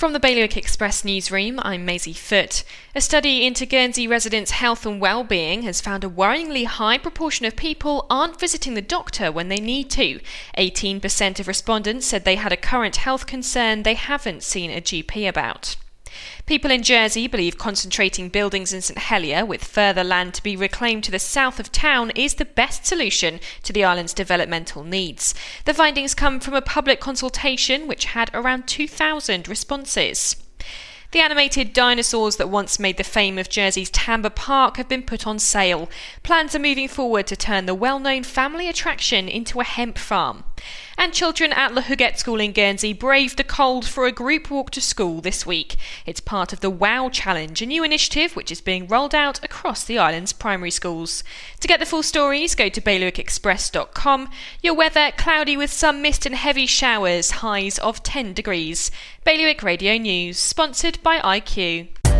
From the Bailiwick Express newsroom, I'm Maisie Foot. A study into Guernsey residents' health and well-being has found a worryingly high proportion of people aren't visiting the doctor when they need to. 18% of respondents said they had a current health concern they haven't seen a GP about. People in Jersey believe concentrating buildings in St Helier with further land to be reclaimed to the south of town is the best solution to the island's developmental needs. The findings come from a public consultation which had around 2,000 responses. The animated dinosaurs that once made the fame of Jersey's Tamba Park have been put on sale. Plans are moving forward to turn the well known family attraction into a hemp farm. And children at La Houguette School in Guernsey braved the cold for a group walk to school this week. It's part of the WOW Challenge, a new initiative which is being rolled out across the island's primary schools. To get the full stories, go to bailiwickexpress.com. Your weather cloudy with some mist and heavy showers, highs of 10 degrees. Bailiwick Radio News, sponsored by IQ.